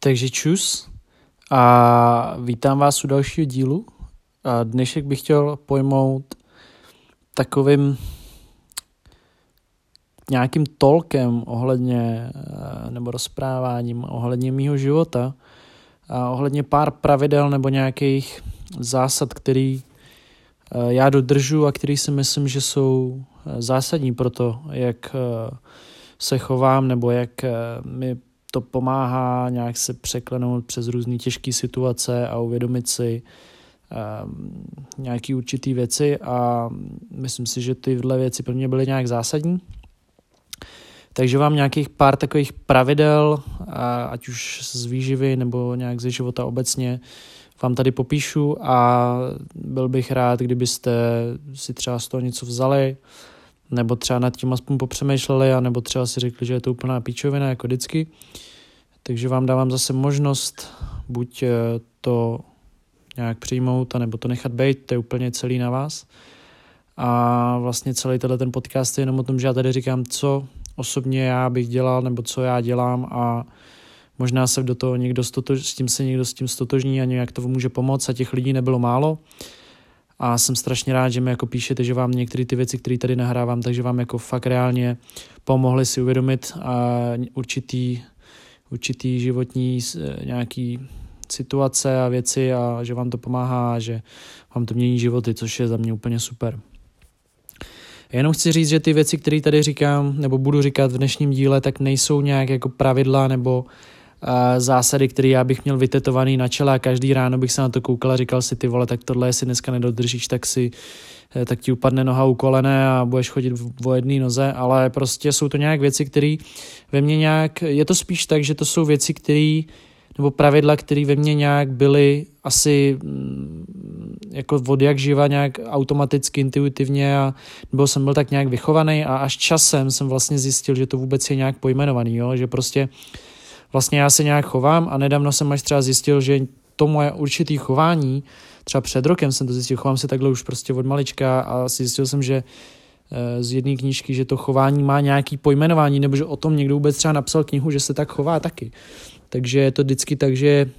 Takže čus a vítám vás u dalšího dílu. A dnešek bych chtěl pojmout takovým nějakým tolkem ohledně, eh, nebo rozpráváním ohledně mýho života a ohledně pár pravidel nebo nějakých zásad, který eh, já dodržu a který si myslím, že jsou eh, zásadní pro to, jak se chovám nebo jak mi to pomáhá nějak se překlenout přes různé těžké situace a uvědomit si um, nějaké určité věci a myslím si, že tyhle věci pro mě byly nějak zásadní. Takže vám nějakých pár takových pravidel, ať už z výživy nebo nějak ze života obecně, vám tady popíšu a byl bych rád, kdybyste si třeba z toho něco vzali, nebo třeba nad tím aspoň popřemýšleli, a nebo třeba si řekli, že je to úplná píčovina, jako vždycky. Takže vám dávám zase možnost buď eh, to nějak přijmout, nebo to nechat být, to je úplně celý na vás. A vlastně celý tenhle ten podcast je jenom o tom, že já tady říkám, co osobně já bych dělal, nebo co já dělám a možná se do toho někdo stotož, s tím se někdo s tím stotožní a nějak to může pomoct a těch lidí nebylo málo. A jsem strašně rád, že mi jako píšete, že vám některé ty věci, které tady nahrávám, takže vám jako fakt reálně pomohly si uvědomit a určitý, určitý životní nějaký situace a věci a že vám to pomáhá a že vám to mění životy, což je za mě úplně super. Jenom chci říct, že ty věci, které tady říkám, nebo budu říkat v dnešním díle, tak nejsou nějak jako pravidla nebo zásady, které já bych měl vytetovaný na čele a každý ráno bych se na to koukal a říkal si ty vole, tak tohle jestli dneska nedodržíš, tak si eh, tak ti upadne noha u kolene a budeš chodit v jedné noze, ale prostě jsou to nějak věci, které ve mně nějak, je to spíš tak, že to jsou věci, které nebo pravidla, které ve mně nějak byly asi mm, jako od jak živa nějak automaticky, intuitivně a nebo jsem byl tak nějak vychovaný a až časem jsem vlastně zjistil, že to vůbec je nějak pojmenovaný, jo? že prostě vlastně já se nějak chovám a nedávno jsem až třeba zjistil, že to moje určitý chování, třeba před rokem jsem to zjistil, chovám se takhle už prostě od malička a zjistil jsem, že eh, z jedné knížky, že to chování má nějaký pojmenování, nebo že o tom někdo vůbec třeba napsal knihu, že se tak chová taky. Takže je to vždycky tak, že,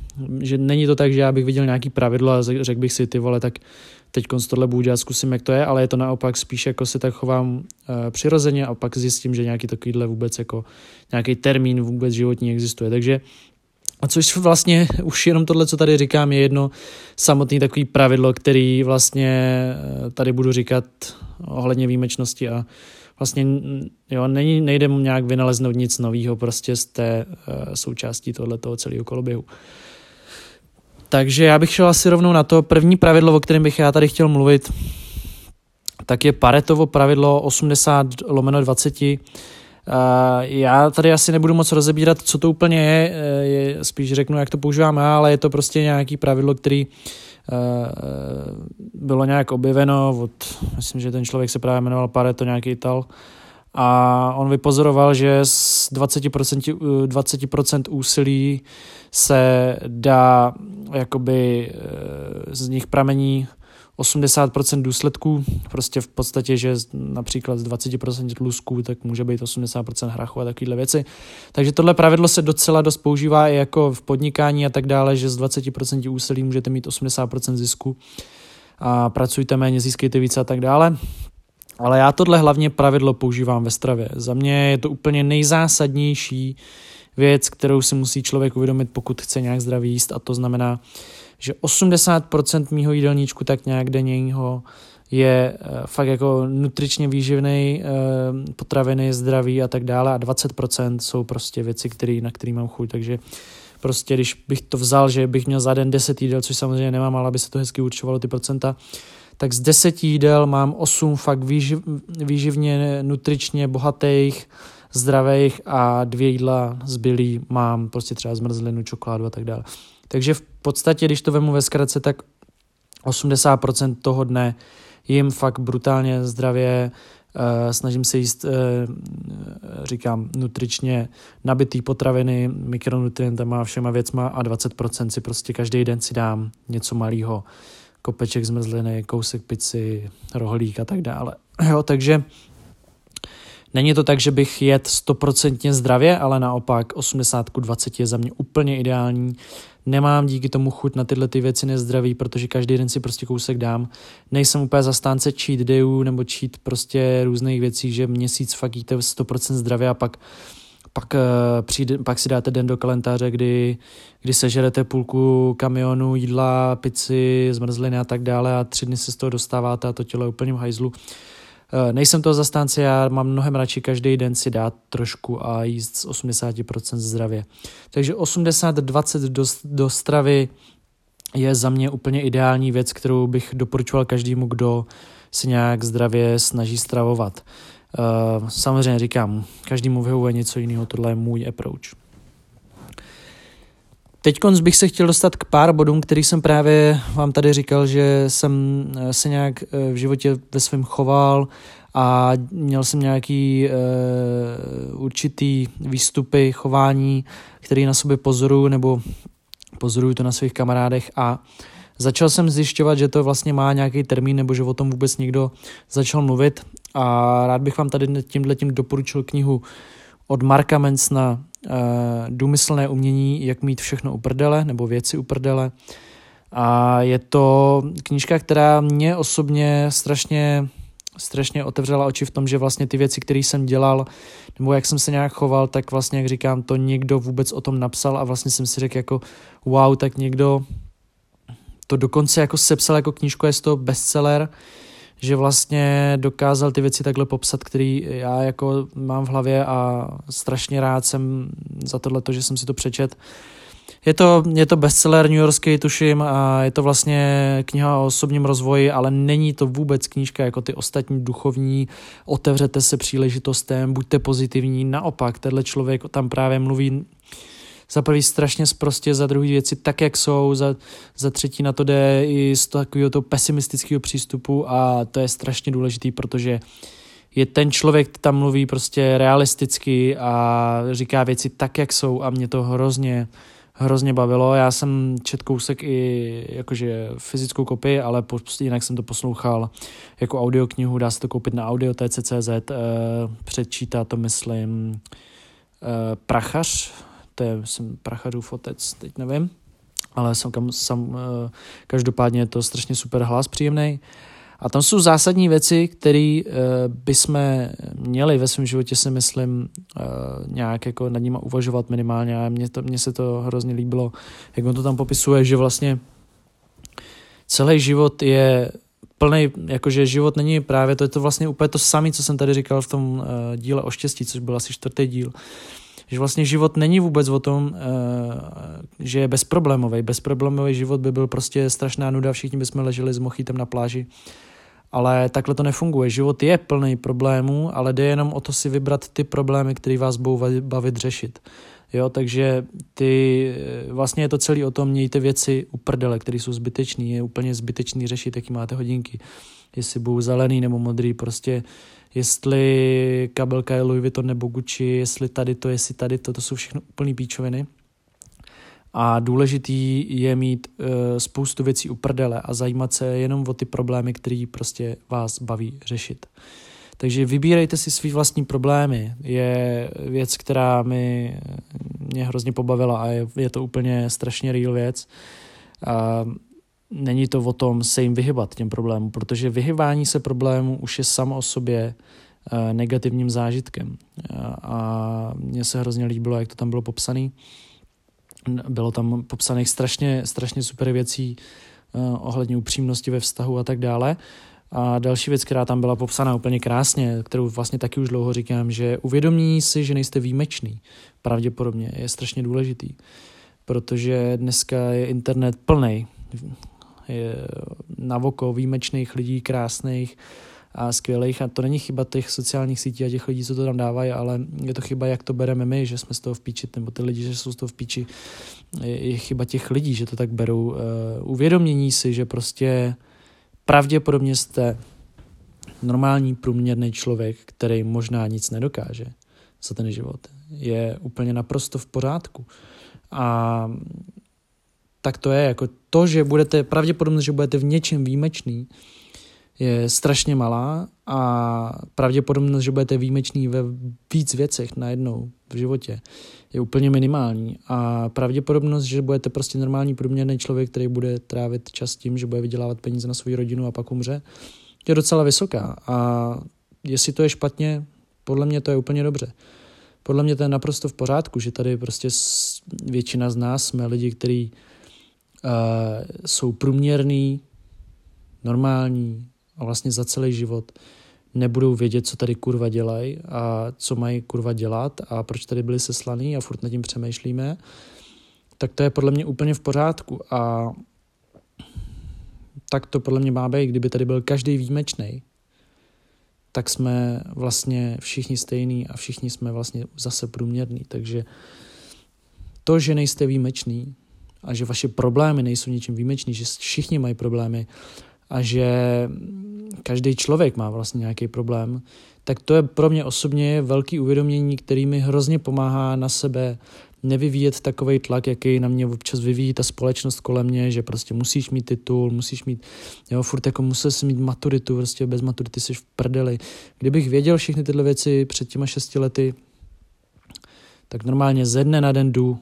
že není to tak, že já bych viděl nějaký pravidlo a řekl bych si, ty vole, tak teď tohle budu dělat, zkusím, jak to je, ale je to naopak spíš jako se tak chovám uh, přirozeně a pak zjistím, že nějaký takovýhle vůbec jako nějaký termín vůbec životní existuje. Takže a což vlastně už jenom tohle, co tady říkám, je jedno samotný takový pravidlo, který vlastně eh, tady budu říkat ohledně výjimečnosti a vlastně jo, není, nejde mu nějak vynaleznout nic nového prostě z té uh, součástí tohoto celého koloběhu. Takže já bych šel asi rovnou na to. První pravidlo, o kterém bych já tady chtěl mluvit, tak je Paretovo pravidlo 80 lomeno 20. Uh, já tady asi nebudu moc rozebírat, co to úplně je, eh, je spíš řeknu, jak to používám já, ale je to prostě nějaký pravidlo, který Eh, bylo nějak objeveno od, myslím, že ten člověk se právě jmenoval Pareto, nějaký Ital, a on vypozoroval, že z 20%, 20% úsilí se dá jakoby eh, z nich pramení 80% důsledků, prostě v podstatě, že například z 20% lusků, tak může být 80% hrachu a takovéhle věci. Takže tohle pravidlo se docela dost používá i jako v podnikání a tak dále, že z 20% úsilí můžete mít 80% zisku a pracujte méně, získejte více a tak dále. Ale já tohle hlavně pravidlo používám ve stravě. Za mě je to úplně nejzásadnější věc, kterou si musí člověk uvědomit, pokud chce nějak zdravý jíst a to znamená, že 80% mýho jídelníčku tak nějak denního je uh, fakt jako nutričně výživný, uh, potraviny, zdraví a tak dále a 20% jsou prostě věci, který, na které mám chuť, takže prostě když bych to vzal, že bych měl za den 10 jídel, což samozřejmě nemám, ale aby se to hezky určovalo ty procenta, tak z 10 jídel mám 8 fakt výživ, výživně, nutričně bohatých, zdravých a dvě jídla zbylý mám prostě třeba zmrzlinu, čokoládu a tak dále. Takže v podstatě, když to vemu ve zkratce, tak 80% toho dne jim fakt brutálně zdravě, Uh, snažím se jíst, uh, říkám, nutričně nabitý potraviny, mikronutrientama a všema věcma a 20% si prostě každý den si dám něco malého, kopeček zmrzliny, kousek pici, rohlík a tak dále. Jo, takže Není to tak, že bych jet stoprocentně zdravě, ale naopak 80 k 20 je za mě úplně ideální. Nemám díky tomu chuť na tyhle ty věci nezdraví, protože každý den si prostě kousek dám. Nejsem úplně zastánce cheat dayů nebo cheat prostě různých věcí, že měsíc fakt jíte 100% zdravě a pak pak, uh, přijde, pak si dáte den do kalendáře, kdy, kdy sežerete půlku kamionu, jídla, pici, zmrzliny a tak dále a tři dny se z toho dostáváte a to tělo je úplně v hajzlu. Uh, nejsem toho zastánce, já mám mnohem radši každý den si dát trošku a jíst z 80% zdravě. Takže 80-20 do, do stravy je za mě úplně ideální věc, kterou bych doporučoval každému, kdo se nějak zdravě snaží stravovat. Uh, samozřejmě říkám, každému vyhovuje něco jiného, tohle je můj approach. Teď bych se chtěl dostat k pár bodům, který jsem právě vám tady říkal, že jsem eh, se nějak eh, v životě ve svém choval a měl jsem nějaký uh, určitý výstupy, chování, který na sobě pozoruju nebo pozoruju to na svých kamarádech a začal jsem zjišťovat, že to vlastně má nějaký termín nebo že o tom vůbec někdo začal mluvit a rád bych vám tady tímhle tím doporučil knihu od Marka Mensna uh, Důmyslné umění, jak mít všechno u prdele, nebo věci u prdele. A je to knížka, která mě osobně strašně, strašně otevřela oči v tom, že vlastně ty věci, které jsem dělal, nebo jak jsem se nějak choval, tak vlastně, jak říkám, to někdo vůbec o tom napsal a vlastně jsem si řekl jako wow, tak někdo to dokonce jako sepsal jako knížku, je to bestseller, že vlastně dokázal ty věci takhle popsat, který já jako mám v hlavě a strašně rád jsem za tohle, že jsem si to přečet. Je to, je to bestseller New Yorkský, tuším, a je to vlastně kniha o osobním rozvoji, ale není to vůbec knížka jako ty ostatní duchovní. Otevřete se příležitostem, buďte pozitivní. Naopak, tenhle člověk tam právě mluví za prvý strašně zprostě, za druhý věci tak, jak jsou, za, za třetí na to jde i z takového toho pesimistického přístupu a to je strašně důležitý, protože je ten člověk, tam mluví prostě realisticky a říká věci tak, jak jsou a mě to hrozně, hrozně bavilo. Já jsem čet kousek i jakože fyzickou kopii, ale jinak jsem to poslouchal jako audioknihu, dá se to koupit na audio.cz, eh, předčítá to, myslím, eh, Prachař, to je, myslím, Prachařův otec, teď nevím, ale jsem, kam, sam, eh, každopádně je to strašně super hlas, příjemný. A tam jsou zásadní věci, které uh, bychom měli ve svém životě, si myslím, uh, nějak jako nad nimi uvažovat minimálně. A mně, to, mně se to hrozně líbilo, jak on to tam popisuje, že vlastně celý život je plný, jakože život není právě, to je to vlastně úplně to samé, co jsem tady říkal v tom díle o štěstí, což byl asi čtvrtý díl. Že vlastně život není vůbec o tom, eh, že je bezproblémový. Bezproblémový život by byl prostě strašná nuda, všichni bychom leželi s mochytem na pláži. Ale takhle to nefunguje. Život je plný problémů, ale jde jenom o to si vybrat ty problémy, které vás budou bavit řešit. Jo, takže ty, eh, vlastně je to celý o tom, mějte věci u prdele, které jsou zbytečné. Je úplně zbytečný řešit, jaký máte hodinky. Jestli budou zelený nebo modrý, prostě jestli kabelka je Louis Vuitton nebo Gucci, jestli tady to, jestli tady to, to jsou všechno úplný píčoviny. A důležitý je mít uh, spoustu věcí u prdele a zajímat se jenom o ty problémy, které prostě vás baví řešit. Takže vybírejte si svý vlastní problémy. Je věc, která mi mě hrozně pobavila a je, je to úplně strašně real věc. A není to o tom se jim vyhybat těm problémům, protože vyhybání se problémů už je samo o sobě uh, negativním zážitkem. A mně se hrozně líbilo, jak to tam bylo popsané. Bylo tam popsaných strašně, strašně super věcí uh, ohledně upřímnosti ve vztahu a tak dále. A další věc, která tam byla popsána úplně krásně, kterou vlastně taky už dlouho říkám, že uvědomí si, že nejste výjimečný, pravděpodobně, je strašně důležitý, protože dneska je internet plný je na oko výjimečných lidí, krásných a skvělých. A to není chyba těch sociálních sítí a těch lidí, co to tam dávají, ale je to chyba, jak to bereme my, že jsme z toho v píči, nebo ty lidi, že jsou z toho v píči. Je, je chyba těch lidí, že to tak berou. Uh, uvědomění si, že prostě pravděpodobně jste normální průměrný člověk, který možná nic nedokáže za ten život, je úplně naprosto v pořádku. A tak to je. Jako to, že budete, pravděpodobně, že budete v něčem výjimečný, je strašně malá a pravděpodobnost, že budete výjimečný ve víc věcech najednou v životě je úplně minimální a pravděpodobnost, že budete prostě normální průměrný člověk, který bude trávit čas tím, že bude vydělávat peníze na svou rodinu a pak umře, je docela vysoká a jestli to je špatně, podle mě to je úplně dobře. Podle mě to je naprosto v pořádku, že tady prostě většina z nás jsme lidi, kteří jsou průměrný, normální a vlastně za celý život nebudou vědět, co tady kurva dělají a co mají kurva dělat a proč tady byli seslaný a furt nad tím přemýšlíme, tak to je podle mě úplně v pořádku a tak to podle mě má být, kdyby tady byl každý výjimečný, tak jsme vlastně všichni stejní a všichni jsme vlastně zase průměrní. Takže to, že nejste výjimečný a že vaše problémy nejsou ničím výjimečný, že všichni mají problémy a že každý člověk má vlastně nějaký problém, tak to je pro mě osobně velký uvědomění, který mi hrozně pomáhá na sebe nevyvíjet takový tlak, jaký na mě občas vyvíjí ta společnost kolem mě, že prostě musíš mít titul, musíš mít, jo, furt jako musel jsi mít maturitu, prostě bez maturity jsi v prdeli. Kdybych věděl všechny tyhle věci před těma šesti lety, tak normálně ze dne na den jdu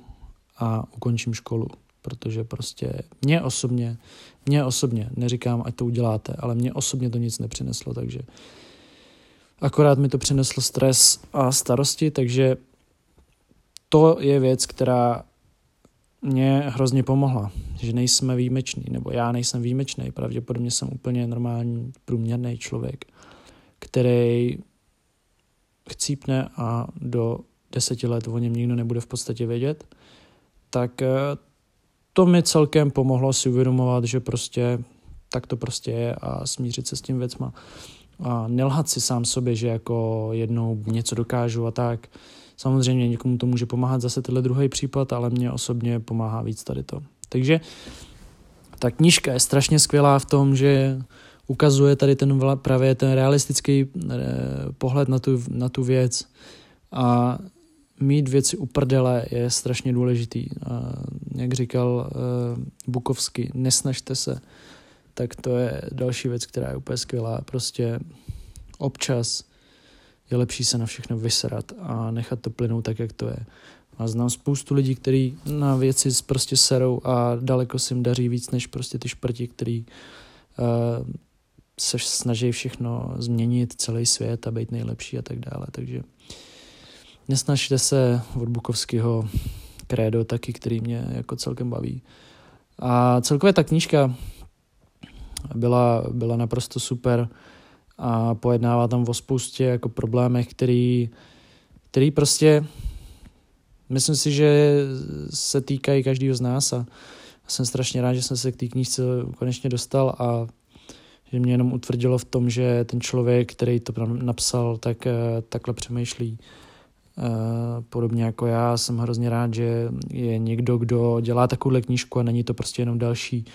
a ukončím školu, protože prostě mě osobně, mě osobně, neříkám, ať to uděláte, ale mě osobně to nic nepřineslo, takže akorát mi to přineslo stres a starosti, takže to je věc, která mě hrozně pomohla, že nejsme výjimeční, nebo já nejsem výjimečný, pravděpodobně jsem úplně normální, průměrný člověk, který chcípne a do deseti let o něm nikdo nebude v podstatě vědět, tak eh, to mi celkem pomohlo si uvědomovat, že prostě tak to prostě je a smířit se s tím věcma a nelhat si sám sobě, že jako jednou něco dokážu a tak. Samozřejmě někomu to může pomáhat zase tenhle druhý případ, ale mě osobně pomáhá víc tady to. Takže ta knížka je strašně skvělá v tom, že ukazuje tady ten právě ten realistický eh, pohled na tu, na tu věc a mít věci u prdele je strašně důležitý. A jak říkal uh, Bukovsky, nesnažte se, tak to je další věc, která je úplně skvělá. Prostě občas je lepší se na všechno vysrat a nechat to plynout tak, jak to je. A znám spoustu lidí, kteří na věci prostě serou a daleko si jim daří víc než prostě ty šprti, který uh, se snaží všechno změnit, celý svět a být nejlepší a tak dále. Takže nesnažte se od Bukovského krédo taky, který mě jako celkem baví. A celkově ta knížka byla, byla naprosto super a pojednává tam o spoustě jako problémech, který, který prostě myslím si, že se týkají každého z nás a jsem strašně rád, že jsem se k té knížce konečně dostal a že mě jenom utvrdilo v tom, že ten člověk, který to napsal, tak eh, takhle přemýšlí. Eh, podobně jako já, jsem hrozně rád, že je někdo, kdo dělá takovouhle knížku a není to prostě jenom další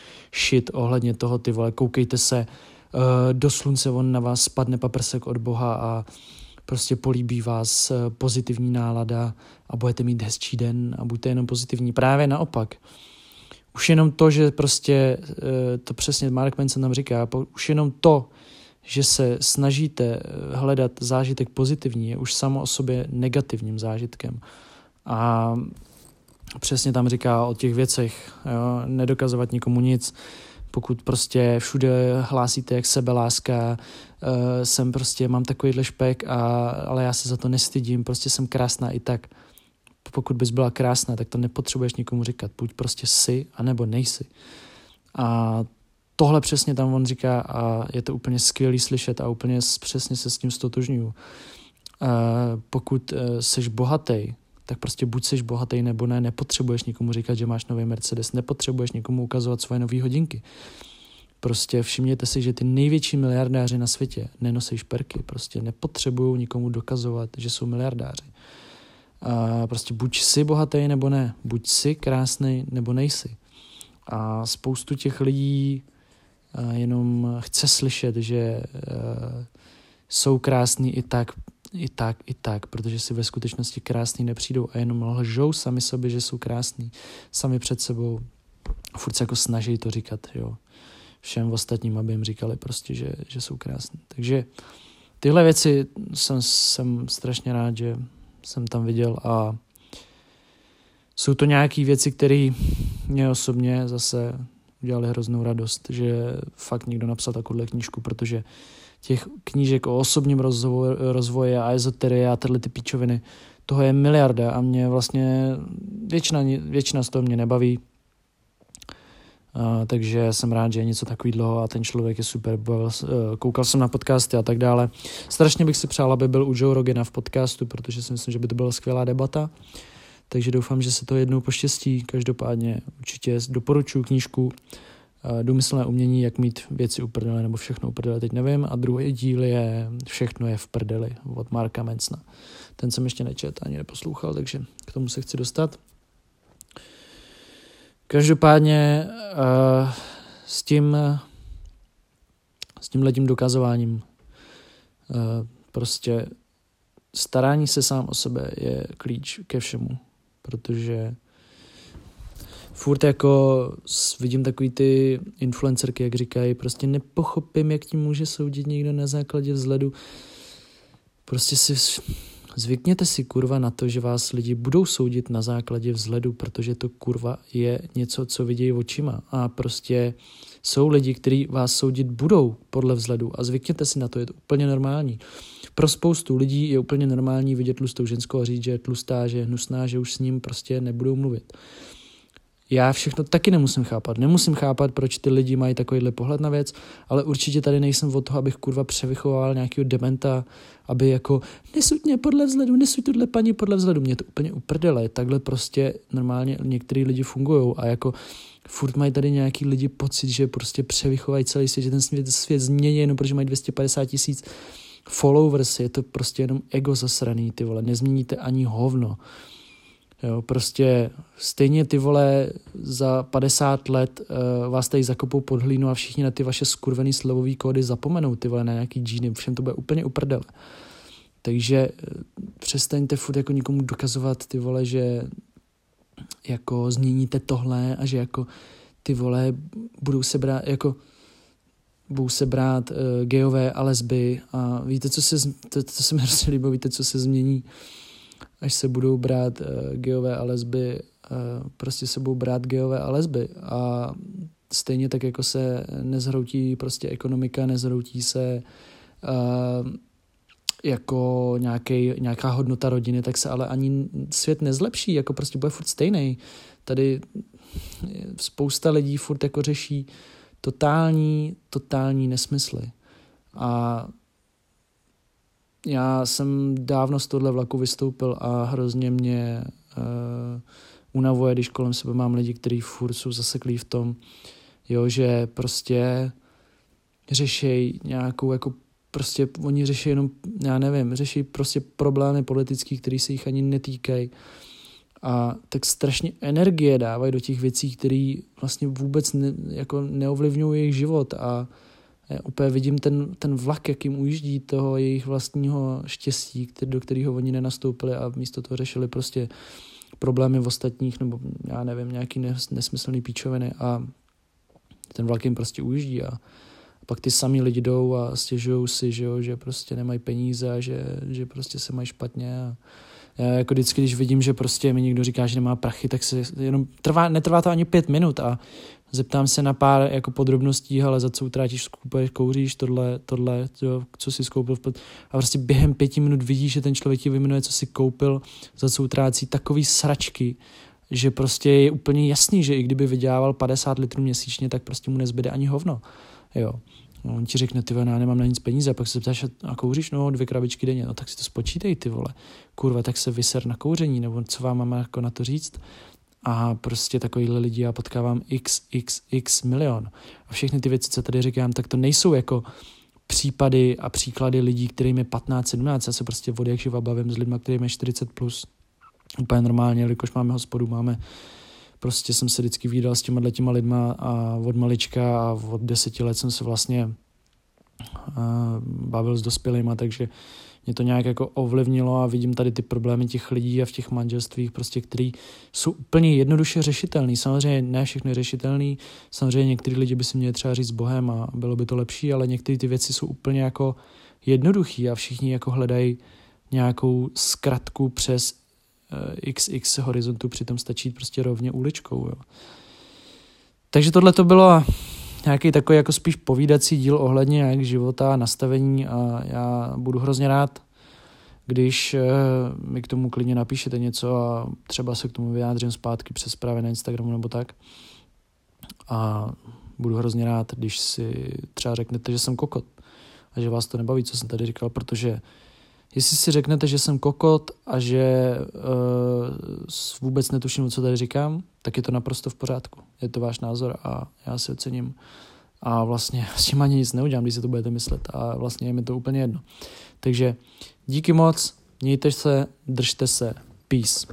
shit ohledně toho, ty vole, koukejte se, Eh, do slunce on na vás spadne paprsek od Boha a prostě políbí vás eh, pozitivní nálada a budete mít hezčí den a buďte jenom pozitivní. Právě naopak. Už jenom to, že prostě, to přesně Mark Manson nám říká, už jenom to, že se snažíte hledat zážitek pozitivní, je už samo o sobě negativním zážitkem. A přesně tam říká o těch věcech, jo, nedokazovat nikomu nic, pokud prostě všude hlásíte, jak sebeláska, uh, jsem prostě, mám takovýhle špek, a, ale já se za to nestydím, prostě jsem krásná i tak. Pokud bys byla krásná, tak to nepotřebuješ nikomu říkat. Buď prostě si, anebo nejsi. A tohle přesně tam on říká a je to úplně skvělý slyšet a úplně přesně se s tím stotožňuju. Uh, pokud uh, seš bohatý, tak prostě buď jsi bohatý nebo ne, nepotřebuješ nikomu říkat, že máš nový Mercedes, nepotřebuješ nikomu ukazovat svoje nové hodinky. Prostě všimněte si, že ty největší miliardáři na světě nenosí šperky, prostě nepotřebují nikomu dokazovat, že jsou miliardáři. A prostě buď jsi bohatý nebo ne, buď jsi krásný nebo nejsi. A spoustu těch lidí jenom chce slyšet, že jsou krásní i tak, i tak, i tak, protože si ve skutečnosti krásný nepřijdou a jenom lžou sami sobě, že jsou krásní, sami před sebou. Furt se jako snaží to říkat, jo. všem ostatním, aby jim říkali prostě, že, že jsou krásní. Takže tyhle věci jsem, jsem strašně rád, že jsem tam viděl a jsou to nějaké věci, které mě osobně zase udělali hroznou radost, že fakt někdo napsal takovouhle knížku, protože těch knížek o osobním rozvoji, rozvoji a ezoterie a tyhle ty píčoviny, toho je miliarda a mě vlastně většina, většina z toho mě nebaví. Uh, takže jsem rád, že je něco takového a ten člověk je super. Uh, koukal jsem na podcasty a tak dále. Strašně bych si přál, aby byl u Joe Rogena v podcastu, protože si myslím, že by to byla skvělá debata. Takže doufám, že se to jednou poštěstí. Každopádně určitě doporučuji knížku uh, Důmyslné umění, jak mít věci uprdele nebo všechno uprdele, teď nevím. A druhý díl je Všechno je v prdeli od Marka Mencna. Ten jsem ještě nečet ani neposlouchal, takže k tomu se chci dostat. Každopádně uh, s tím s tím letím dokazováním uh, prostě starání se sám o sebe je klíč ke všemu, protože furt jako vidím takový ty influencerky, jak říkají, prostě nepochopím, jak tím může soudit někdo na základě vzhledu. Prostě si Zvykněte si kurva na to, že vás lidi budou soudit na základě vzhledu, protože to kurva je něco, co vidějí očima. A prostě jsou lidi, kteří vás soudit budou podle vzhledu a zvykněte si na to, je to úplně normální. Pro spoustu lidí je úplně normální vidět tlustou ženskou a říct, že je tlustá, že je hnusná, že už s ním prostě nebudou mluvit já všechno taky nemusím chápat. Nemusím chápat, proč ty lidi mají takovýhle pohled na věc, ale určitě tady nejsem od toho, abych kurva převychoval nějakého dementa, aby jako nesuď mě podle vzhledu, nesuď tuhle paní podle vzhledu. Mě to úplně uprdele. Takhle prostě normálně některý lidi fungují a jako furt mají tady nějaký lidi pocit, že prostě převychovají celý svět, že ten svět, svět změní jenom protože mají 250 tisíc followers, je to prostě jenom ego zasraný, ty vole, nezměníte ani hovno. Jo, prostě stejně ty vole za 50 let uh, vás tady zakopou pod hlínu a všichni na ty vaše skurvený slovový kódy zapomenou, ty vole, na nějaký džíny, všem to bude úplně uprdele. Takže uh, přestaňte furt jako nikomu dokazovat ty vole, že jako změníte tohle a že jako ty vole budou se brát jako budou se brát uh, geové a lesby a víte, co se, to, to se mi hrozně líbí, víte, co se změní uh, až se budou brát uh, geové a lesby, uh, prostě se budou brát geové a lesby a stejně tak jako se nezhroutí prostě ekonomika, nezhroutí se uh, jako nějaký, nějaká hodnota rodiny, tak se ale ani svět nezlepší, jako prostě bude furt stejný. Tady spousta lidí furt jako řeší totální, totální nesmysly. A já jsem dávno z tohle vlaku vystoupil a hrozně mě uh, unavuje, když kolem sebe mám lidi, kteří furt jsou zaseklí v tom, jo, že prostě řešejí nějakou jako prostě oni řeší jenom, já nevím, řeší prostě problémy politický, které se jich ani netýkají a tak strašně energie dávají do těch věcí, které vlastně vůbec ne, jako neovlivňují jejich život. A úplně vidím ten, ten vlak, jakým ujíždí toho jejich vlastního štěstí, který, do kterého oni nenastoupili a místo toho řešili prostě problémy v ostatních, nebo já nevím, nějaký nesmyslný píčoviny a ten vlak jim prostě ujíždí a pak ty samý lidi jdou a stěžují si, že, jo, že prostě nemají peníze že, že prostě se mají špatně a já jako vždycky, když vidím, že prostě mi někdo říká, že nemá prachy, tak se jenom trvá, netrvá to ani pět minut a zeptám se na pár jako podrobností, ale za co utrátíš, skupuješ, kouříš, tohle, tohle, jo, co si skoupil. A prostě během pěti minut vidíš, že ten člověk ti vyjmenuje, co si koupil, za co utrácí takový sračky, že prostě je úplně jasný, že i kdyby vydělával 50 litrů měsíčně, tak prostě mu nezbyde ani hovno. Jo. No, on ti řekne, ty já nemám na nic peníze, a pak se ptáš, a kouříš, no, dvě krabičky denně, no tak si to spočítej, ty vole. Kurva, tak se vyser na kouření, nebo co vám mám jako na to říct. A prostě takovýhle lidi já potkávám x, x, x milion. A všechny ty věci, co tady říkám, tak to nejsou jako případy a příklady lidí, kterým je 15, 17. Já se prostě od jak živa bavím s lidmi, kterým je 40 plus. Úplně normálně, jelikož máme hospodu, máme prostě jsem se vždycky výdal s těma těma lidma a od malička a od deseti let jsem se vlastně bavil s dospělýma, takže mě to nějak jako ovlivnilo a vidím tady ty problémy těch lidí a v těch manželstvích, prostě, který jsou úplně jednoduše řešitelný. Samozřejmě ne všechny řešitelný, samozřejmě některý lidi by si měli třeba říct s Bohem a bylo by to lepší, ale některé ty věci jsou úplně jako jednoduchý a všichni jako hledají nějakou zkratku přes XX eh, horizontu, přitom stačí prostě rovně uličkou. Jo. Takže tohle to bylo nějaký takový jako spíš povídací díl ohledně jak života, nastavení a já budu hrozně rád, když eh, mi k tomu klidně napíšete něco a třeba se k tomu vyjádřím zpátky přes právě na Instagramu nebo tak. A budu hrozně rád, když si třeba řeknete, že jsem kokot a že vás to nebaví, co jsem tady říkal, protože jestli si řeknete, že jsem kokot a že uh, vůbec netuším, co tady říkám, tak je to naprosto v pořádku. Je to váš názor a já si ocením. A vlastně s tím ani nic neudělám, když si to budete myslet. A vlastně je mi to úplně jedno. Takže díky moc, mějte se, držte se, peace.